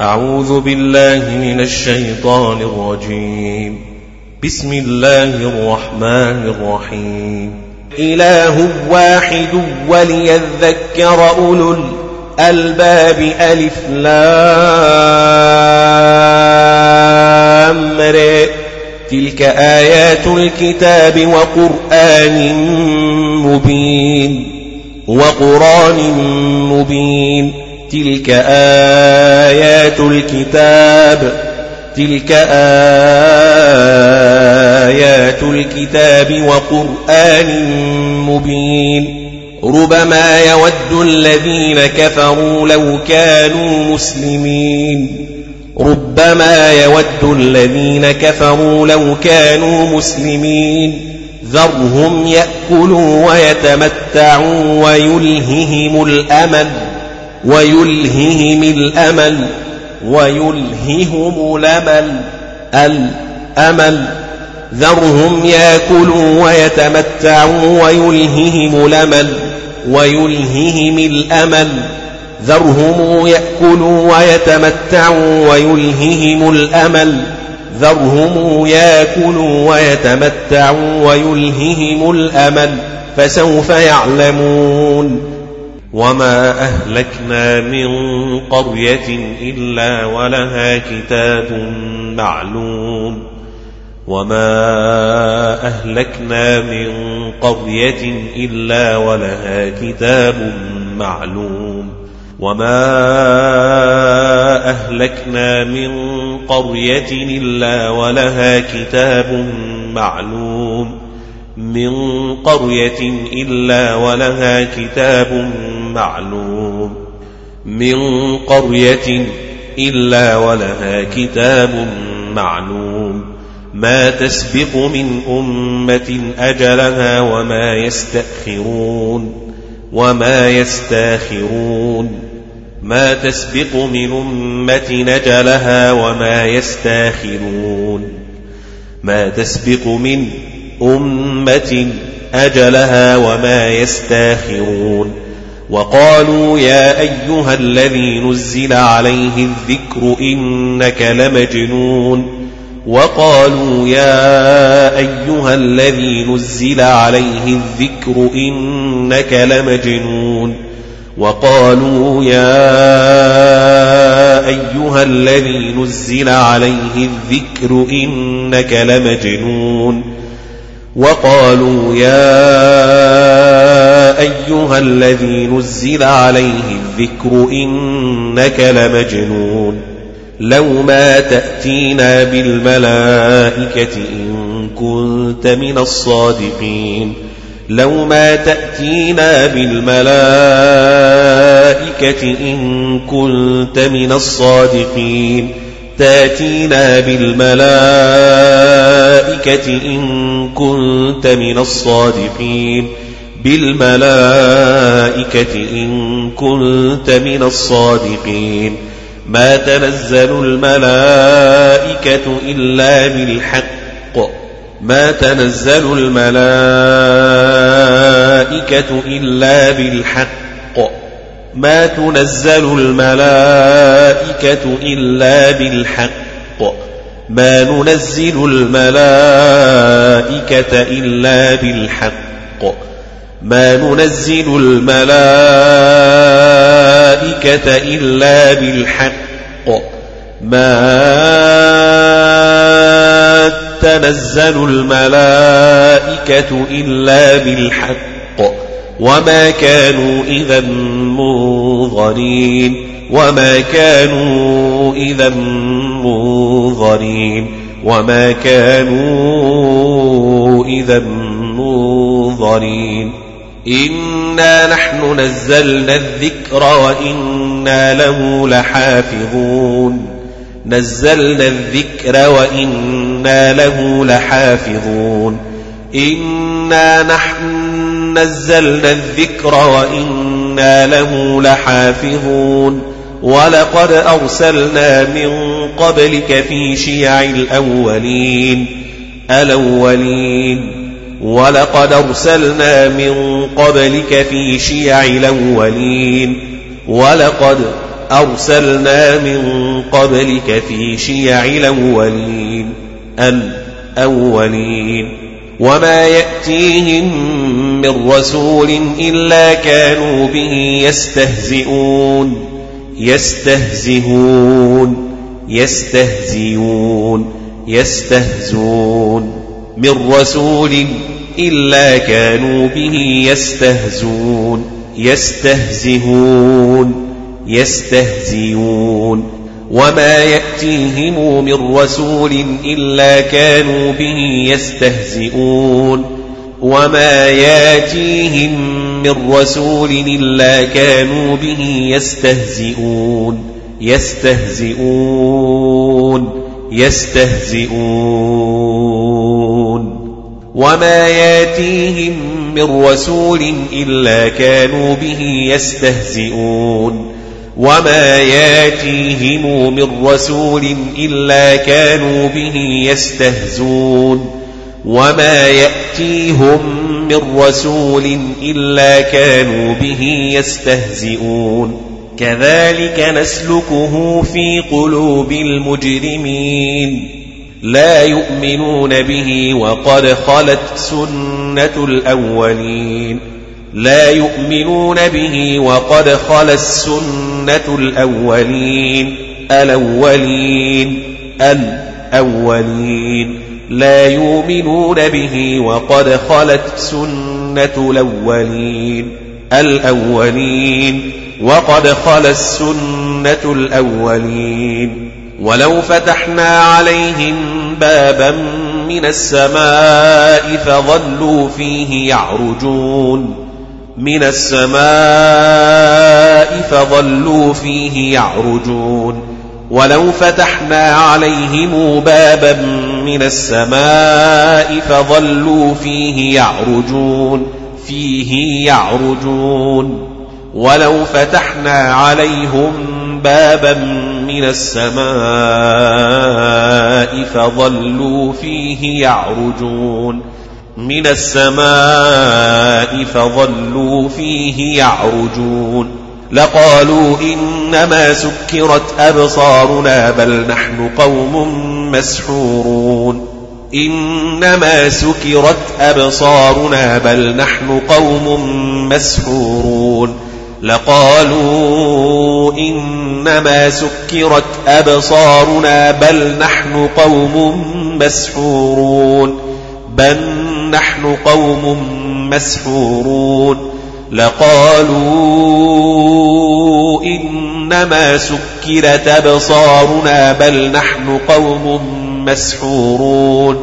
أعوذ بالله من الشيطان الرجيم. بسم الله الرحمن الرحيم. إله واحد وليذكر أولو الألباب ألف لامر تلك آيات الكتاب وقرآن مبين. وقرآن مبين. تلك آيات الكتاب تلك آيات الكتاب وقرآن مبين. ربما يود الذين كفروا لو كانوا مسلمين. ربما يود الذين كفروا لو كانوا مسلمين. ذرهم يأكلوا ويتمتعوا ويلههم الأمل. ويلههم الأمل ويلههم الأمل الأمل. ذرهم ياكلوا ويتمتعوا ويلههم الأمل ويلههم الأمل. ذرهم يأكلوا ويتمتعوا ويلههم الأمل. ذرهم ياكلوا ويتمتعوا ويلههم الأمل. فسوف يعلمون. وما أهلكنا من قرية إلا ولها كتاب معلوم وما أهلكنا من قرية إلا ولها كتاب معلوم وما أهلكنا من قرية إلا ولها كتاب معلوم من قرية إلا ولها كتاب معلوم من قرية إلا ولها كتاب معلوم ما تسبق من أمة أجلها وما يستأخرون وما يستاخرون ما تسبق من أمة نجلها وما يستاخرون ما تسبق من أمة أجلها وما يستاخرون وقالوا يا أيها الذي نزل عليه الذكر إنك لمجنون وقالوا يا أيها الذي نزل عليه الذكر إنك لمجنون وقالوا يا أيها الذي نزل عليه الذكر إنك لمجنون وقالوا يا أيها الذي نزل عليه الذكر إنك لمجنون لو ما تأتينا بالملائكة إن كنت من الصادقين لو ما تأتينا بالملائكة إن كنت من الصادقين تأتينا بالملائكة إن كنت من الصادقين. بالملائكة إن كنت من الصادقين. ما تنزل الملائكة إلا بالحق. ما تنزل الملائكة إلا بالحق. ما تنزل الملائكة إلا بالحق. ما ننزل الملائكة إلا بالحق. ما ننزل الملائكة إلا بالحق. ما تنزل الملائكة إلا بالحق. وما كانوا إذا منظرين وما كانوا إذا منظرين وما كانوا إذا منظرين إنا نحن نزلنا الذكر وإنا له لحافظون نزلنا الذكر وإنا له لحافظون إنا نحن نزلنا الذكر وإنا له لحافظون ولقد أرسلنا من قبلك في شيع الأولين الأولين. ولقد أرسلنا من قبلك في شيع الأولين. ولقد أرسلنا من قبلك في شيع الأولين الأولين. وما يأتيهم من رسول إلا كانوا به يستهزئون يستهزئون يستهزئون يستهزون من رسول إلا كانوا به يستهزون يستهزئون يستهزئون. وما يأتيهم من رسول إلا كانوا به يستهزئون. وما ياتيهم من رسول إلا كانوا به يستهزئون يستهزئون يستهزئون وما ياتيهم من رسول إلا كانوا به يستهزئون وما ياتيهم من رسول إلا كانوا به يستهزون وما يأتيهم من رسول إلا كانوا به يستهزئون كذلك نسلكه في قلوب المجرمين لا يؤمنون به وقد خلت سنة الأولين لا يؤمنون به وقد خلت السنة الأولين الأولين الأولين لا يؤمنون به وقد خلت سنة الأولين الأولين. وقد خلت السنة الأولين. ولو فتحنا عليهم بابا من السماء فظلوا فيه يعرجون. من السماء فظلوا فيه يعرجون. ولو فتحنا عليهم بابا من السماء فظلوا فيه يعرجون فيه يعرجون ولو فتحنا عليهم بابا من السماء فظلوا فيه يعرجون من السماء فظلوا فيه يعرجون لقالوا إنما سكرت أبصارنا بل نحن قوم مسحورون. إنما سكرت أبصارنا بل نحن قوم مسحورون. لقالوا إنما سكرت أبصارنا بل نحن قوم مسحورون. بل نحن قوم مسحورون. لقالوا إنما سكرت أبصارنا بل نحن قوم مسحورون.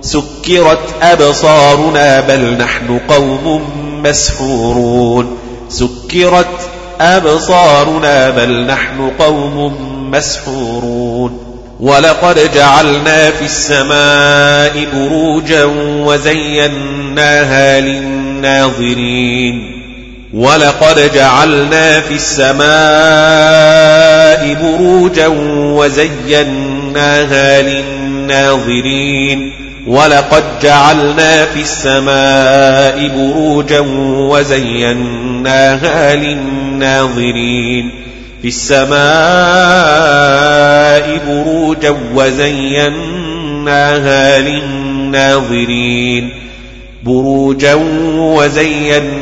سكرت أبصارنا بل نحن قوم مسحورون. سكرت أبصارنا بل نحن قوم مسحورون. ولقد جعلنا في السماء بروجا وزيناها للناظرين. ولقد جعلنا في السماء بروجا وزيناها للناظرين ولقد جعلنا في السماء بروجا وزيناها للناظرين في السماء بروجا وزيناها للناظرين بروجا وزيناها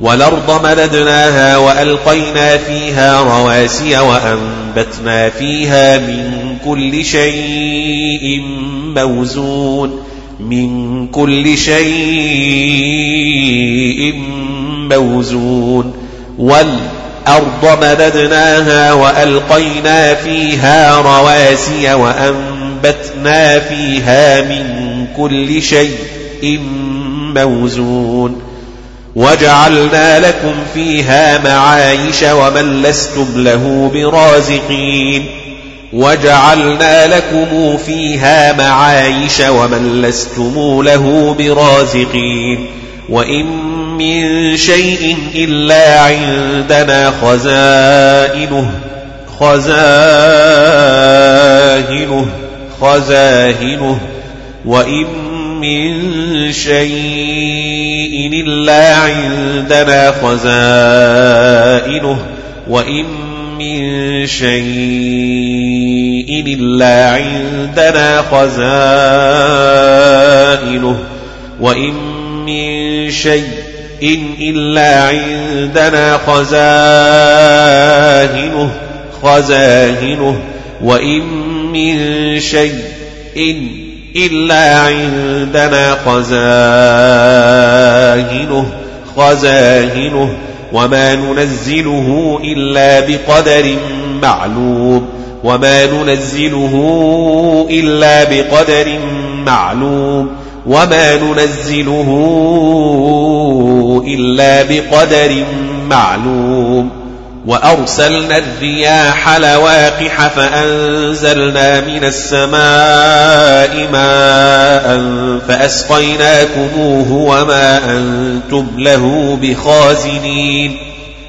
والأرض مددناها وألقينا فيها رواسي وأنبتنا فيها من كل شيء موزون من كل شيء موزون والأرض مددناها وألقينا فيها رواسي وأنبتنا فيها من كل شيء موزون وجعلنا لكم فيها معايش ومن لستم له برازقين. وجعلنا لكم فيها معايش ومن لستم له برازقين. وإن من شيء إلا عندنا خزائنه خزائنه خزائنه. وإن من شيء إلا عندنا خزائنه وإن من شيء إلا عندنا خزائنه وإن من شيء إلا عندنا خزائنه خزائنه وإن من شيء إلا عندنا خزائنه خزائنه وما ننزله إلا بقدر معلوم وما ننزله إلا بقدر معلوم وما ننزله إلا بقدر معلوم. وأرسلنا الرياح لواقح فأنزلنا من السماء ماء فأسقيناكموه وما أنتم له بخازنين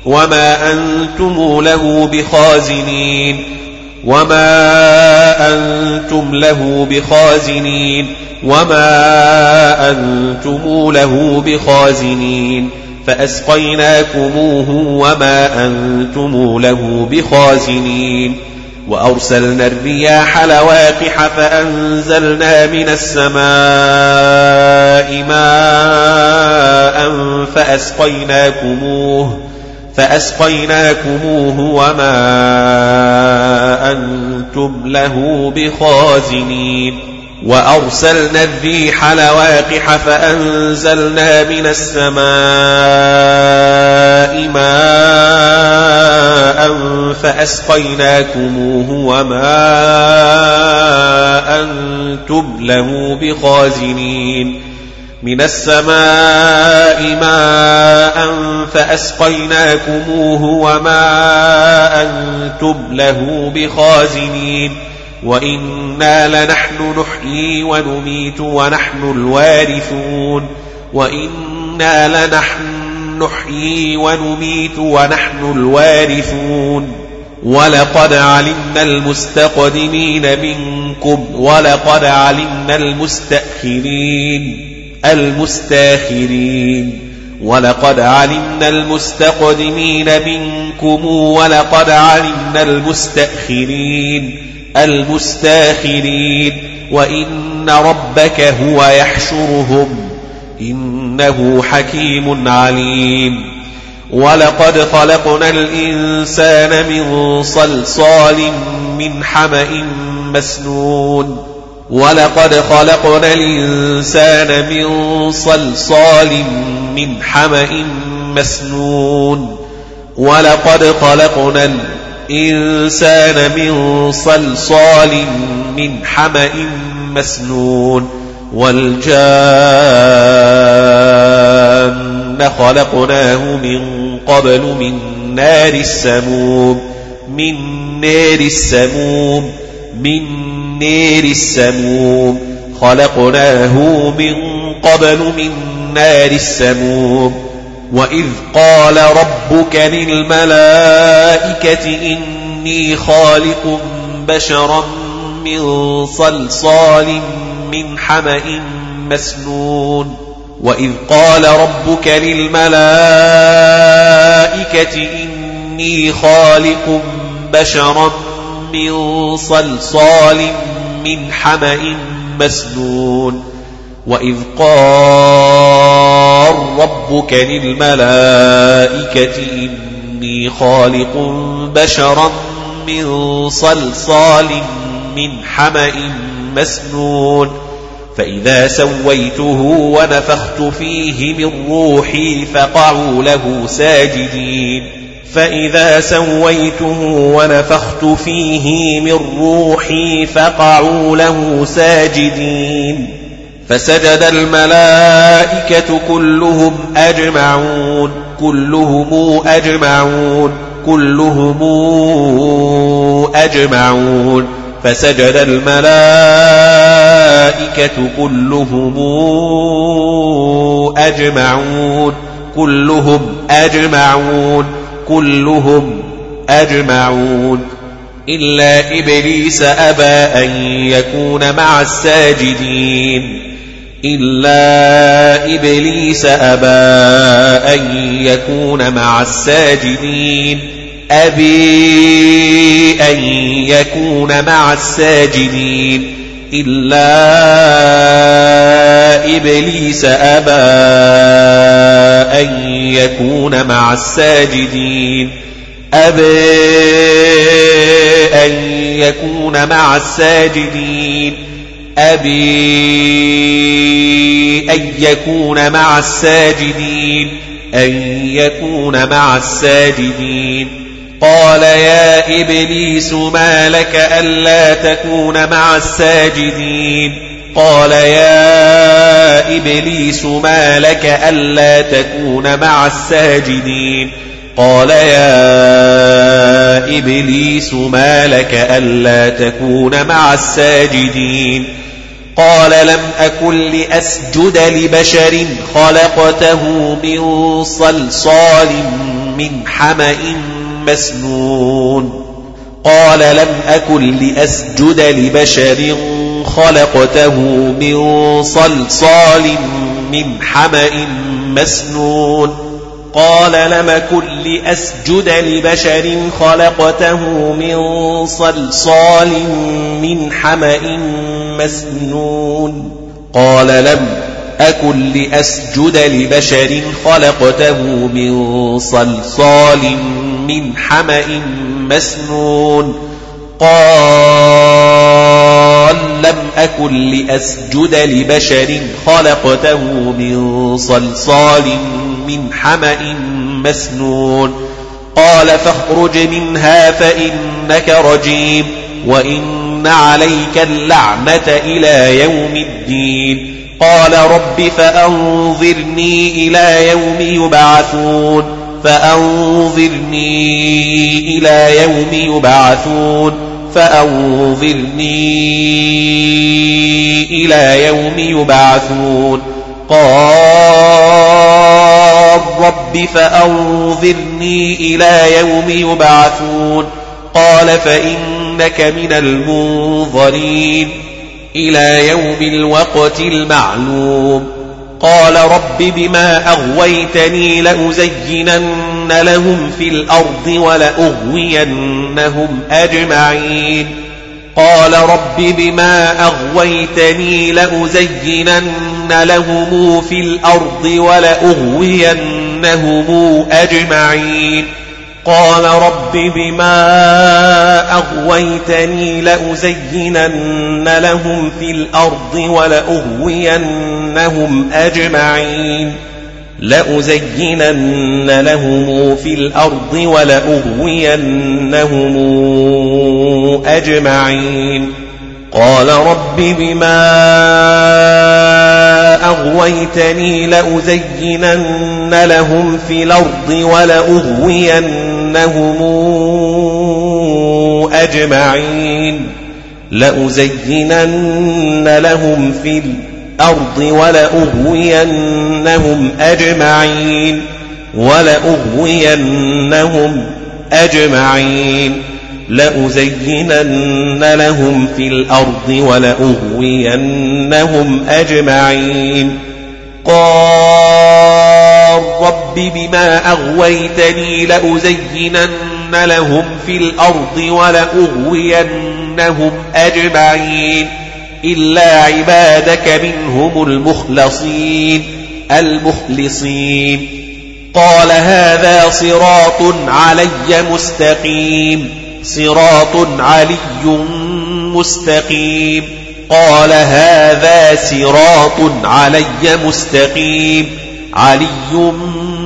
وما أنتم له بخازنين وما أنتم له بخازنين وما أنتم له بخازنين فأسقيناكموه وما أنتم له بخازنين وأرسلنا الرياح لواقح فأنزلنا من السماء ماء فأسقيناكموه فأسقيناكموه وما أنتم له بخازنين وأرسلنا الريح لواقح فأنزلنا من السماء ماء فأسقيناكموه وما أنتم له بخازنين. من السماء ماء فأسقيناكموه وما أنتم له بخازنين. وإنا لنحن نحيي ونميت ونحن الوارثون وإنا لنحن نحيي ونميت ونحن الوارثون ولقد علمنا المستقدمين منكم ولقد علمنا المستأخرين المستاخرين ولقد علمنا المستقدمين منكم ولقد علمنا المستأخرين المستاخرين وإن ربك هو يحشرهم إنه حكيم عليم. ولقد خلقنا الإنسان من صلصال من حمأ مسنون. ولقد خلقنا الإنسان من صلصال من حمأ مسنون. ولقد خلقنا الإنسان الإنسان من صلصال من حمأ مسنون والجان خلقناه من قبل من نار السموم من نار السموم من نار السموم. خلقناه من قبل من نار السموم. وإذ قال ربك للملائكة إني خالق بشرا من صلصال من حمأ مسنون وإذ قال ربك للملائكة إني خالق بشرا من صلصال من حمأ مسنون وإذ قال ربك للملائكة إني خالق بشرا من صلصال من حمأ مسنون فإذا سويته ونفخت فيه من روحي فقعوا له ساجدين فإذا سويته ونفخت فيه من روحي فقعوا له ساجدين فسجد الملائكة كلهم أجمعون كلهم أجمعون كلهم أجمعون. فسجد الملائكة كلهم أجمعون كلهم أجمعون كلهم أجمعون. إلا إبليس أبى أن يكون مع الساجدين. إلا إبليس أبى أن يكون مع الساجدين. أبي أن يكون مع الساجدين. إلا إبليس أبى أن يكون مع الساجدين. أبى أن يكون مع الساجدين. أبي أن يكون مع الساجدين أن يكون مع الساجدين. قال يا إبليس ما لك ألا تكون مع الساجدين؟ قال يا إبليس ما لك ألا تكون مع الساجدين؟ قال يا إبليس ما لك ألا تكون مع الساجدين؟ قال لم أكن لأسجد لبشر خلقته من صلصال من حمأ مسنون. قال لم أكن لأسجد لبشر خلقته من صلصال من حمأ مسنون. قال لم كن لأسجد لبشر خلقته من صلصال من حمأ مسنون قال لم أكن لأسجد لبشر خلقته من صلصال من حمأ مسنون قال لم أكن لأسجد لبشر خلقته من صلصال من حمأ مسنون. قال فاخرج منها فإنك رجيم. وإن عليك اللعنة إلى يوم الدين. قال رب فأنظرني إلى يوم يبعثون. فأنظرني إلى يوم يبعثون. فأنظرني إلى يوم يبعثون. قال رب فأنظرني إلى يوم يبعثون. قال فإنك من المنظرين. إلى يوم الوقت المعلوم. قال رب بما أغويتني لأزينن لهم في الأرض ولأغوينهم أجمعين. قال رب بما أغويتني لأزينن لهم في الأرض ولأغوينهم أجمعين. قال رب بما أغويتني لأزينن لهم في الأرض ولأغوينهم أجمعين. لأزينن لهم في الأرض ولأغوينهم أجمعين. قال رب بما أغويتني لأزينن لهم في الأرض ولأغوينهم أجمعين. لأزينن لهم في الأرض ولأغوينهم أجمعين ولأغوينهم أجمعين. لأزينن لهم في الأرض ولأغوينهم أجمعين. قال رب بما أغويتني لأزينن لهم في الأرض ولأغوينهم أجمعين. إلا عبادك منهم المخلصين المخلصين. قال هذا صراط علي مستقيم صراط علي مستقيم. قال هذا صراط علي مستقيم علي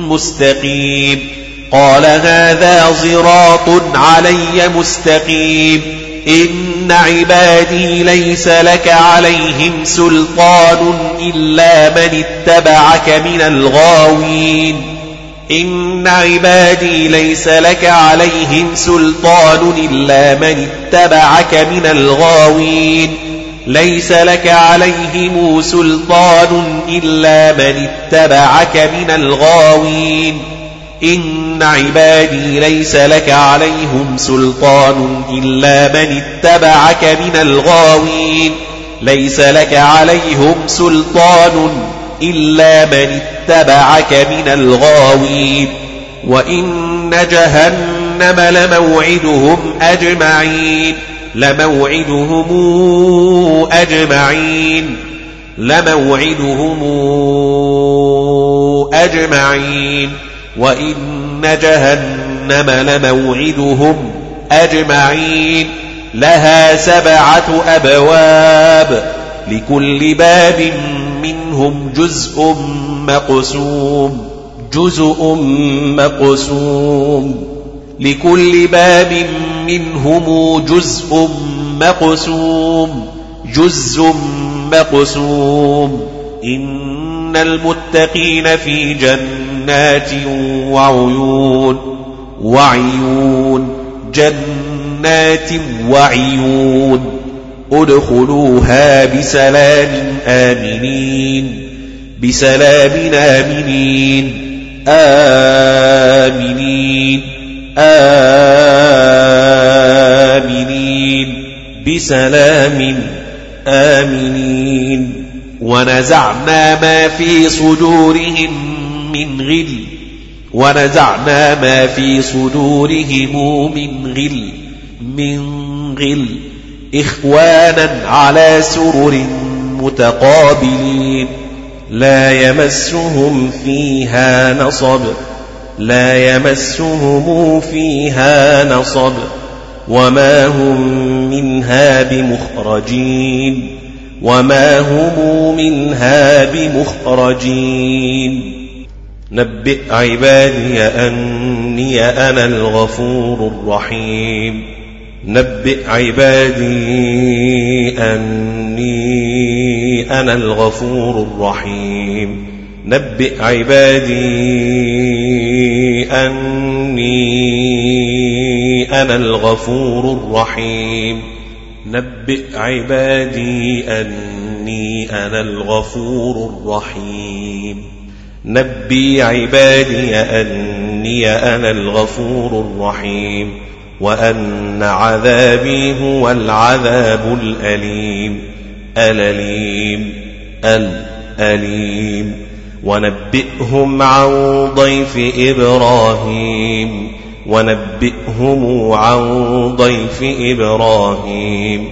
مستقيم. قال هذا صراط علي مستقيم. إن عبادي ليس لك عليهم سلطان إلا من اتبعك من الغاوين. إن عبادي ليس لك عليهم سلطان إلا من اتبعك من الغاوين. ليس لك عليهم سلطان إلا من اتبعك من الغاوين. إن عبادي ليس لك عليهم سلطان إلا من اتبعك من الغاوين. ليس لك عليهم سلطان إلا من اتبعك من الغاوين. وإن جهنم لموعدهم أجمعين. لموعدهم أجمعين. لموعدهم أجمعين. وإن جهنم لموعدهم أجمعين لها سبعة أبواب لكل باب منهم جزء مقسوم جزء مقسوم لكل باب منهم جزء مقسوم جزء مقسوم إن المتقين في جنات وعيون وعيون جنات وعيون. ادخلوها بسلام آمنين بسلام آمنين آمنين آمنين بسلام آمنين. ونزعنا ما في صدورهم من غل ونزعنا ما في صدورهم من غل من غل إخوانا على سرر متقابلين لا يمسهم فيها نصب لا يمسهم فيها نصب وما هم منها بمخرجين وما هم منها بمخرجين نبئ عبادي أني أنا الغفور الرحيم. نبئ عبادي أني أنا الغفور الرحيم. نبئ عبادي أني أنا الغفور الرحيم. نبئ عبادي أني أنا الغفور الرحيم. نبي عبادي أني أنا الغفور الرحيم وأن عذابي هو العذاب الأليم. الأليم الأليم. ونبئهم عن ضيف إبراهيم. ونبئهم عن ضيف إبراهيم.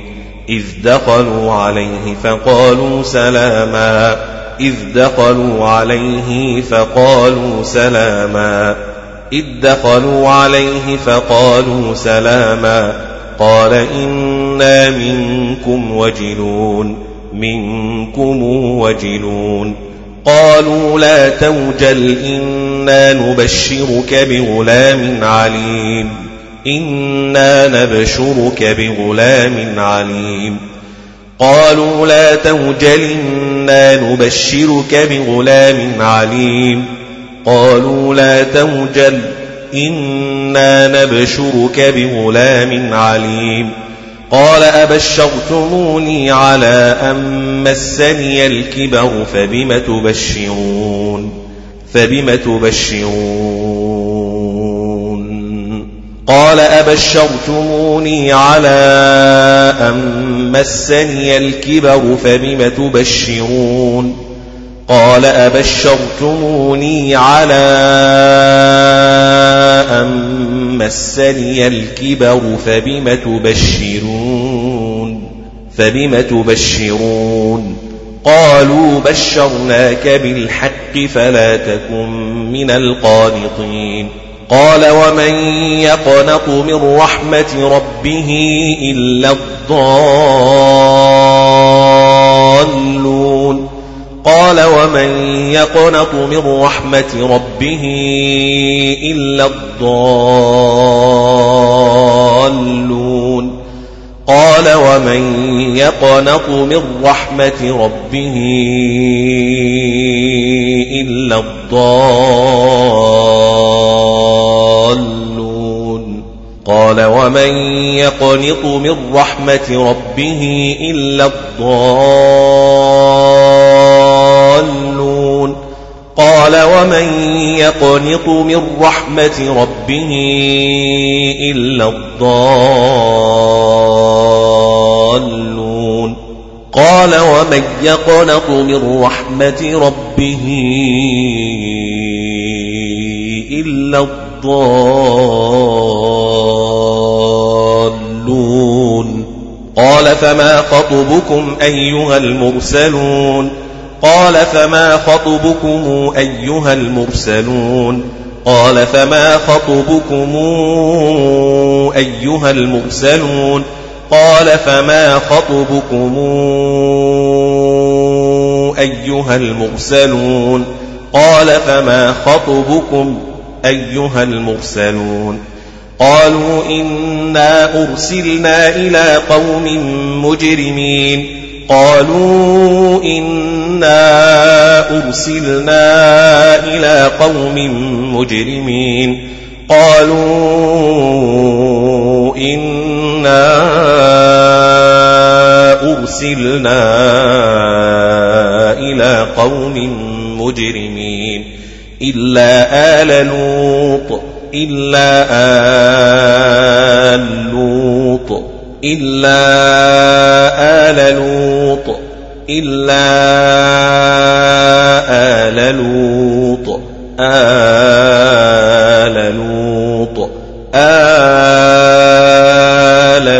إذ دخلوا عليه فقالوا سلاما. إذ دخلوا عليه فقالوا سلاما. إذ دخلوا عليه فقالوا سلاما. قال إنا منكم وجلون منكم وجلون. قالوا لا توجل إنا نبشرك بغلام عليم. إنا نبشرك بغلام عليم. قالوا لا توجل إنا نبشرك بغلام عليم. قالوا لا توجل إنا نبشرك بغلام عليم. قال أبشرتموني على أن مسني الكبر فبم تبشرون؟ فبم تبشرون؟ قال أبشرتموني على أن مسني الكبر فبم تبشرون قال أبشرتموني على أن مسني الكبر فبم تبشرون فبم تبشرون قالوا بشرناك بالحق فلا تكن من القانطين قال ومن يقنط من رحمة ربه إلا الضالون قال ومن يقنط من رحمة ربه إلا الضالون قال ومن يقنط من رحمة ربه إلا الضالون ومن يقنط من رحمة ربه إلا الضالون قال ومن يقنط من رحمة ربه إلا الضالون قال ومن يقنط من رحمة ربه إلا الضالون قال فما خطبكم أيها المرسلون قال فما خطبكم أيها المرسلون قال فما خطبكم أيها المرسلون قال فما خطبكم أيها المرسلون قال فما خطبكم أيها المرسلون قالوا إنا أرسلنا إلى قوم مجرمين. قالوا إنا أرسلنا إلى قوم مجرمين. قالوا إنا أرسلنا إلى قوم مجرمين. إلا آل لوط إلا آل لوط إلا آل لوط إلا آل لوط آل لوط آل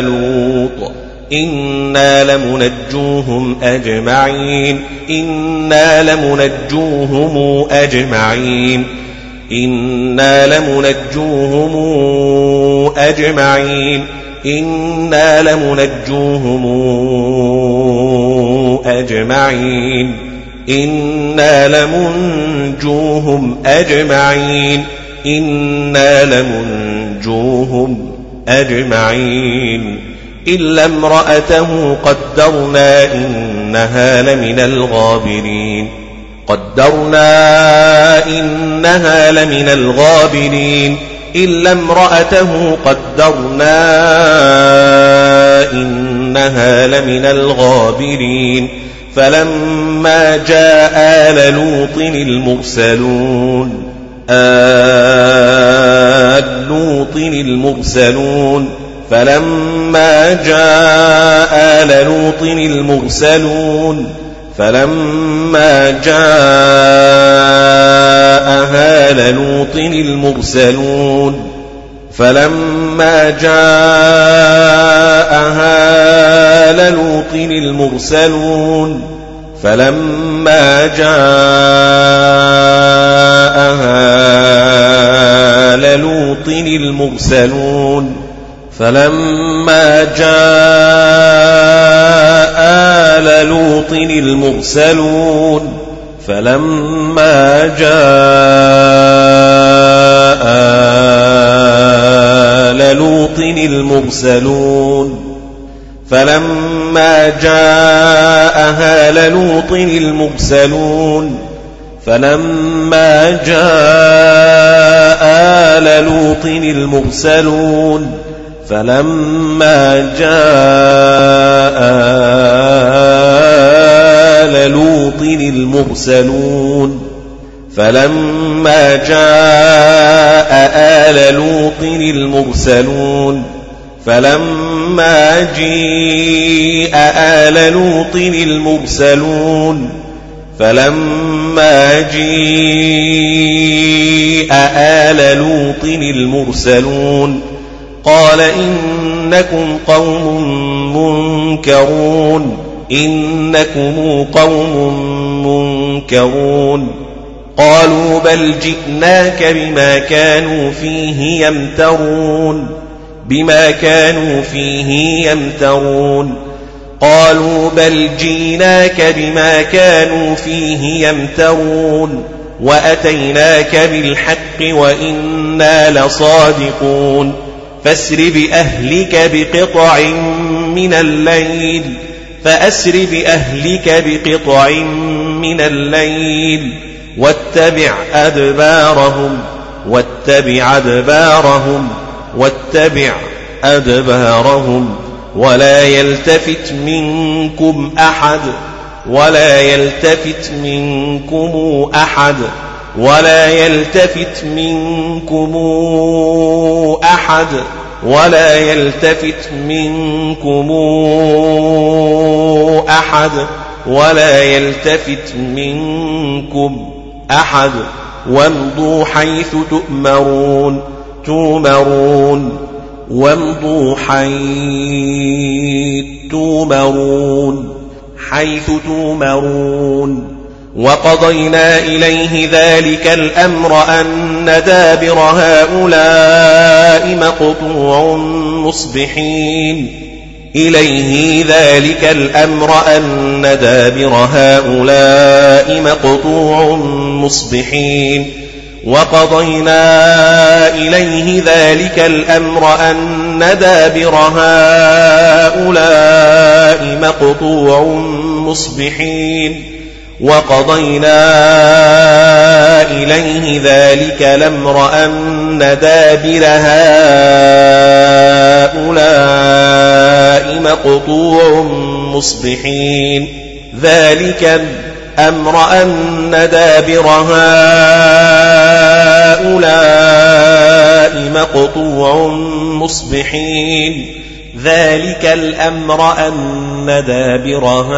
لوط. إنا لمنجوهم أجمعين إنا لمنجوهم أجمعين. إنا لمنجوهم أجمعين إنا لمنجوهم أجمعين إنا لمنجوهم أجمعين إنا لمنجوهم أجمعين إلا امرأته قدرنا إنها لمن الغابرين قدرنا إنها لمن الغابرين إلا امرأته قدرنا إنها لمن الغابرين فلما جاء آل لوط المرسلون آل لوط المرسلون فلما جاء آل لوط المرسلون فلما جاءها للوط المرسلون فلما جاءها للوط المرسلون فلما جاءها للوط المرسلون فلما جاءها المرسلون فلما جاء آل لوط المرسلون فلما جاء آل لوط المرسلون فلما جاء آل لوط المرسلون فلما جاء آل لوط المرسلون فلما جاء آل لوط المرسلون فلما جيء آل لوط المرسلون فلما جيء آل لوط المرسلون قال إنكم قوم منكرون إنكم قوم منكرون. قالوا بل جئناك بما كانوا فيه يمترون. بما كانوا فيه يمترون. قالوا بل جئناك بما كانوا فيه يمترون. وأتيناك بالحق وإنا لصادقون. فاسر بأهلك بقطع من الليل. فأسر بأهلك بقطع من الليل واتبع أدبارهم واتبع أدبارهم واتبع أدبارهم. ولا يلتفت منكم أحد ولا يلتفت منكم أحد ولا يلتفت منكم أحد. ولا يلتفت منكم أحد ولا يلتفت منكم أحد وامضوا حيث تؤمرون تؤمرون. وامضوا حيث تؤمرون حيث تؤمرون. وقضينا إليه ذلك الأمر أن دابر هؤلاء مقطوع مصبحين. إليه ذلك الأمر أن دابر هؤلاء مقطوع مصبحين. وقضينا إليه ذلك الأمر أن دابر هؤلاء مقطوع مصبحين. وقضينا إليه ذلك الأمر أن دابر هؤلاء مقطوع مصبحين. ذلك الأمر أن دابر هؤلاء مقطوع مصبحين. ذلك الأمر أن دابر هؤلاء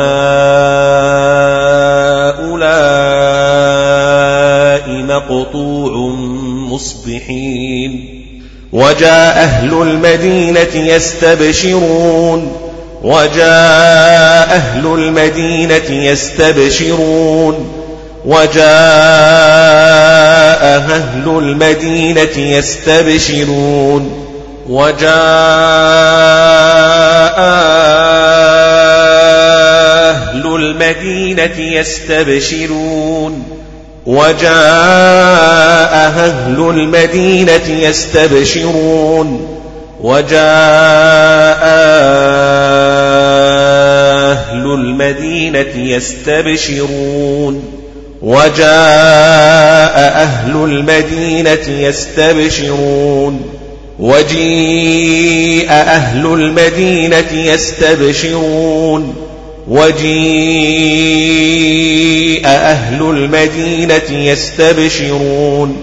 مقطوع مصبحين. وجاء أهل المدينة يستبشرون. وجاء أهل المدينة يستبشرون. وجاء أهل المدينة يستبشرون. وجاء أهل المدينة يستبشرون. وجاء أهل المدينة يستبشرون. وجاء أهل المدينة يستبشرون. وجاء أهل المدينة يستبشرون. وجيء أهل المدينة يستبشرون. وجيء أهل المدينة يستبشرون.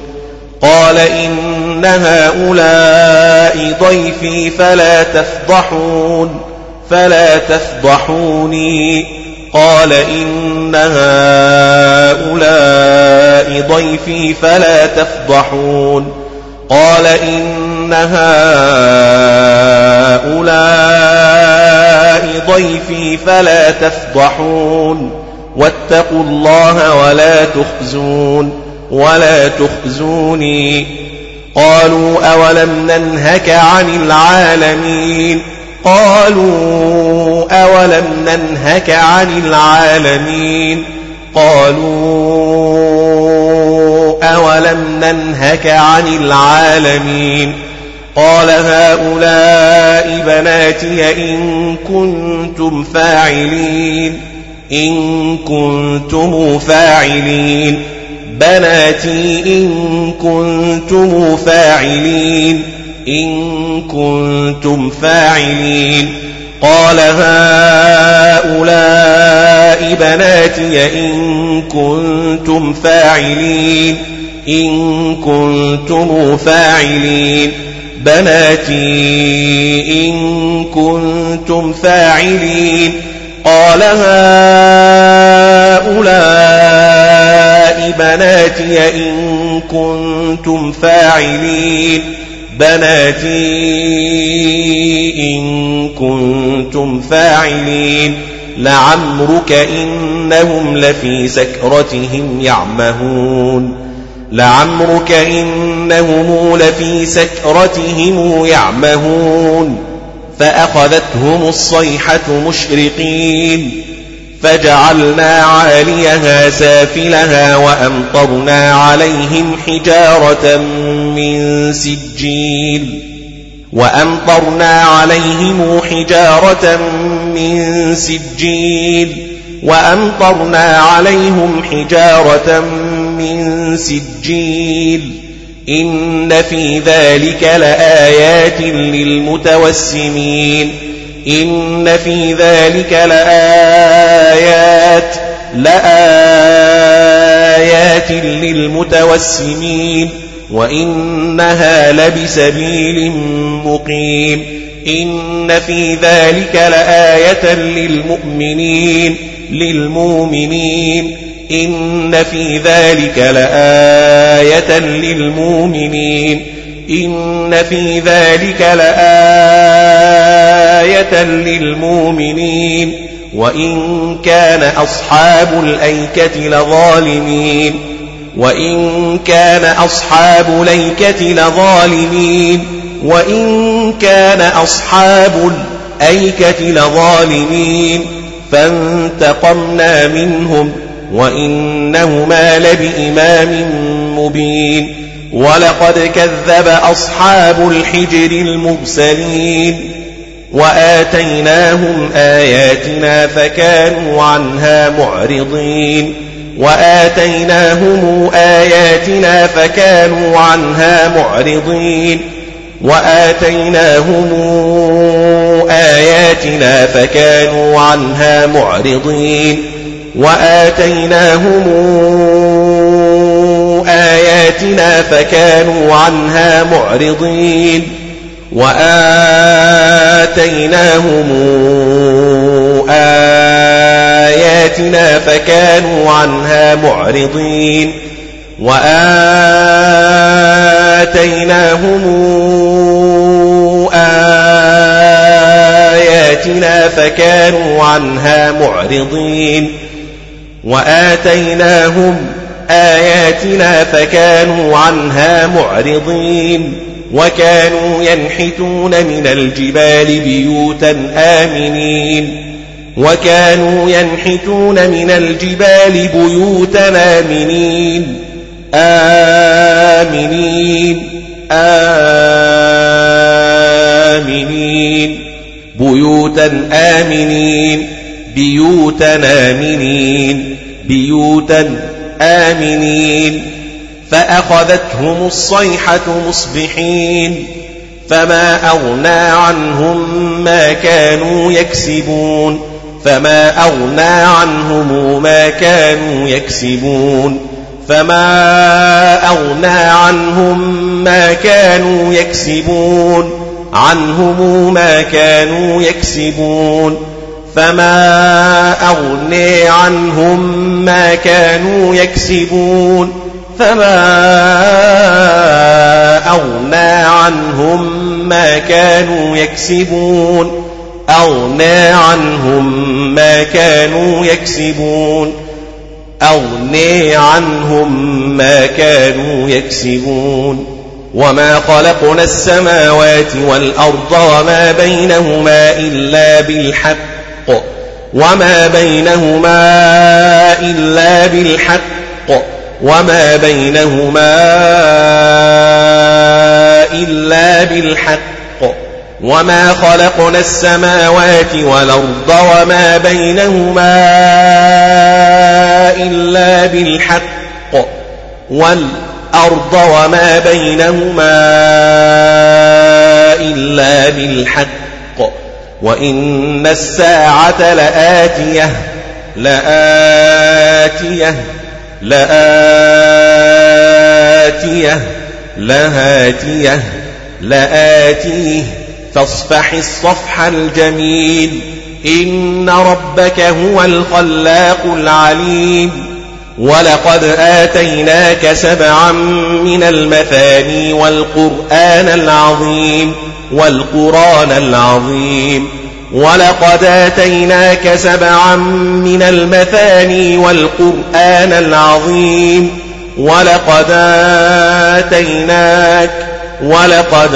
قال إن هؤلاء ضيفي فلا تفضحون فلا تفضحوني. قال إن هؤلاء ضيفي فلا تفضحون. قال إن هؤلاء ضيفي فلا تفضحون واتقوا الله ولا تخزون ولا تخزوني قالوا أولم ننهك عن العالمين قالوا أولم ننهك عن العالمين قالوا أولم ننهك عن العالمين قال هؤلاء بناتي إن كنتم فاعلين إن كنتم فاعلين. بناتي إن كنتم فاعلين إن كنتم فاعلين. قال هؤلاء بناتي إن كنتم فاعلين إن كنتم فاعلين. بناتي إن كنتم فاعلين قال هؤلاء بناتي إن كنتم فاعلين بناتي إن كنتم فاعلين لعمرك إنهم لفي سكرتهم يعمهون لعمرك إنهم لفي سكرتهم يعمهون فأخذتهم الصيحة مشرقين فجعلنا عاليها سافلها وأمطرنا عليهم حجارة من سجيل وأمطرنا عليهم حجارة من سجيل وأمطرنا عليهم حجارة من سجيل إن في ذلك لآيات للمتوسمين إن في ذلك لآيات لآيات للمتوسمين وإنها لبسبيل مقيم إن في ذلك لآية للمؤمنين للمؤمنين إن في ذلك لآية للمؤمنين إن في ذلك لآية للمؤمنين وإن كان أصحاب الأيكة لظالمين وإن كان أصحاب الأيكة لظالمين وإن كان أصحاب الأيكة لظالمين فانتقمنا منهم وإنهما لبإمام مبين ولقد كذب أصحاب الحجر المرسلين وآتيناهم آياتنا فكانوا عنها معرضين وآتيناهم آياتنا فكانوا عنها معرضين وآتيناهم آياتنا فكانوا عنها معرضين وآتيناهم آياتنا فكانوا عنها معرضين وآتيناهم آياتنا فكانوا عنها معرضين وآتيناهم آياتنا فكانوا عنها معرضين وآتيناهم آياتنا فكانوا عنها معرضين وكانوا ينحتون من الجبال بيوتا آمنين وكانوا ينحتون من الجبال بيوتا آمنين آمنين آمنين بيوتا آمنين بيوتا آمنين بيوتا آمنين. فأخذتهم الصيحة مصبحين. فما أغنى عنهم ما كانوا يكسبون. فما أغنى عنهم ما كانوا يكسبون. فما أغنى عنهم ما كانوا يكسبون. عنهم ما كانوا يكسبون. فما أغني عنهم ما كانوا يكسبون فما أغنى عنهم ما كانوا يكسبون أغنى عنهم ما كانوا يكسبون أغني عنهم ما كانوا يكسبون وما خلقنا السماوات والأرض وما بينهما إلا بالحق وما بينهما إلا بالحق وما بينهما إلا بالحق وما خلقنا السماوات والأرض وما بينهما إلا بالحق والأرض وما بينهما إلا بالحق وإن الساعة لآتية لآتية لآتية لهاتية لآتيه فاصفح الصفح الجميل. إن ربك هو الخلاق العليم. ولقد آتيناك سبعا من المثاني والقرآن العظيم. والقرآن العظيم. ولقد آتيناك سبعا من المثاني والقرآن العظيم. ولقد آتيناك ولقد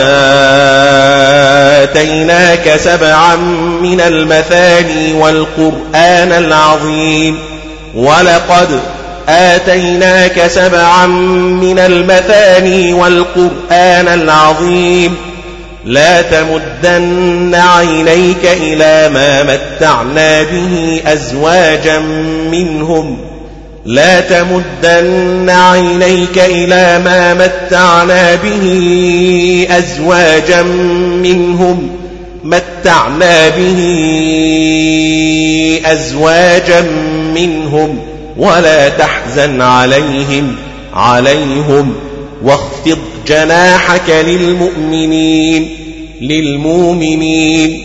آتيناك سبعا من المثاني والقرآن العظيم. ولقد آتيناك سبعا من المثاني والقرآن العظيم. لا تمدن عينيك إلى ما متعنا به أزواجا منهم. لا تمدن عينيك إلى ما متعنا به أزواجا منهم. متعنا به أزواجا منهم. ولا تحزن عليهم عليهم. واخفض جناحك للمؤمنين للمؤمنين.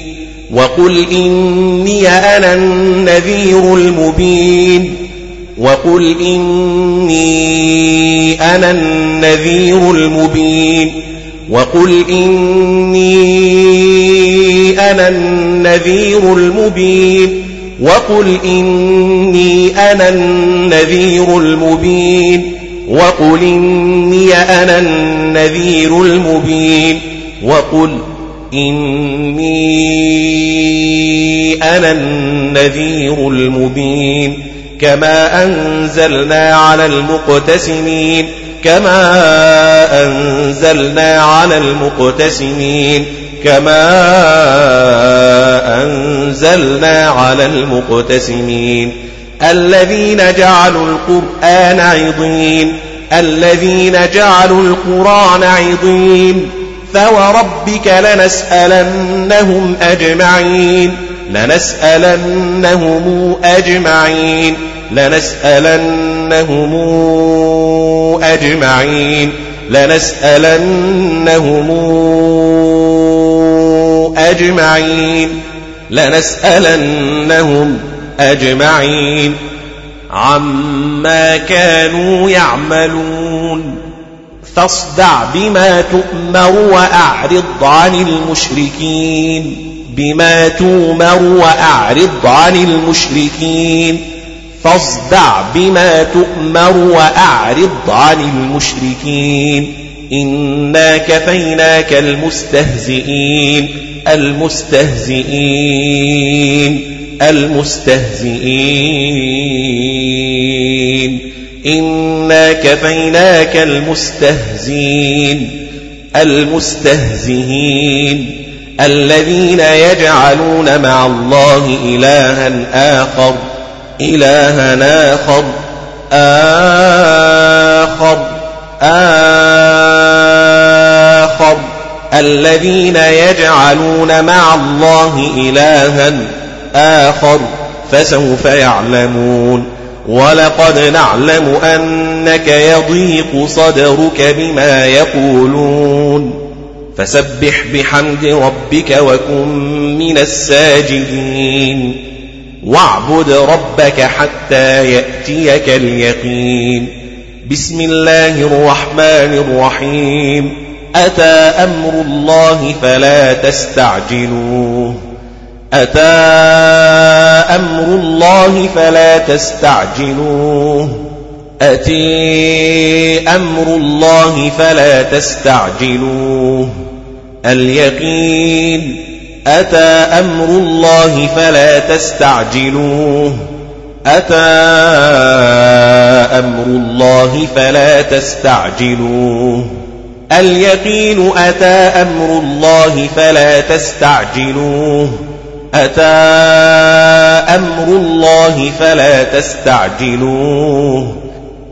وقل إني أنا النذير المبين. وقل إني أنا النذير المبين. وقل إني أنا النذير المبين. وقل إني أنا النذير المبين. وقل إني أنا النذير المبين وقل إني أنا النذير المبين كما أنزلنا على المقتسمين كما أنزلنا على المقتسمين كما أنزلنا على المقتسمين الذين جعلوا القرآن عضين الذين جعلوا القرآن عضين فوربك لنسألنهم أجمعين لنسألنهم أجمعين لنسألنهم أجمعين لنسألنهم أجمعين لنسألنهم أجمعين عما كانوا يعملون. فاصدع بما تؤمر وأعرض عن المشركين. بما تؤمر وأعرض عن المشركين. فاصدع بما تؤمر وأعرض عن المشركين. إنا كفيناك المستهزئين. المستهزئين. المستهزئين. إنا كفيناك المستهزئين. المستهزئين. الذين يجعلون مع الله إلها آخر. إلها آخر. آخر. آخر. الذين يجعلون مع الله إلها آخر فسوف يعلمون ولقد نعلم أنك يضيق صدرك بما يقولون فسبح بحمد ربك وكن من الساجدين واعبد ربك حتى يأتيك اليقين بسم الله الرحمن الرحيم أتى أمر الله فلا تستعجلوه أتى أمر الله فلا تستعجلوه أتي أمر الله فلا تستعجلوه اليقين أتى أمر الله فلا تستعجلوه أتى أمر الله فلا تستعجلوه اليقين أتى أمر الله فلا تستعجلوه أتى أمر الله فلا تستعجلوه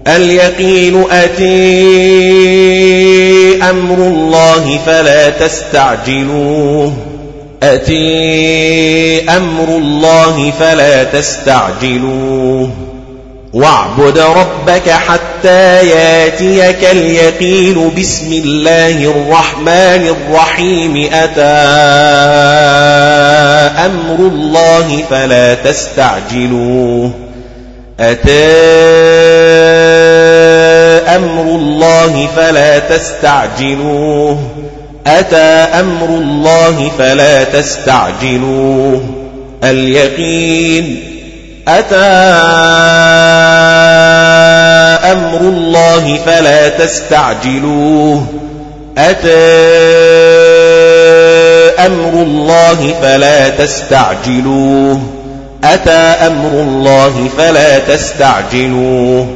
اليقين أتي أمر الله فلا تستعجلوه أتي أمر الله فلا تستعجلوه واعبد ربك حتى ياتيك اليقين. بسم الله الرحمن الرحيم. أتى أمر الله فلا تستعجلوه. أتى أمر الله فلا تستعجلوه. أتى أمر الله فلا تستعجلوه. اليقين أتى أمر الله فلا تستعجلوه. أتى أمر الله فلا تستعجلوه. أتى أمر الله فلا تستعجلوه.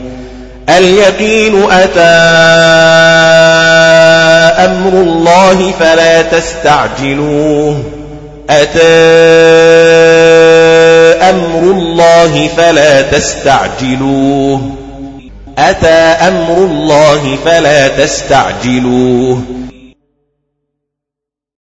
اليقين أتى أمر الله فلا تستعجلوه. أتى أمر الله فلا تستعجلوه. أتى أمر الله فلا تستعجلوه.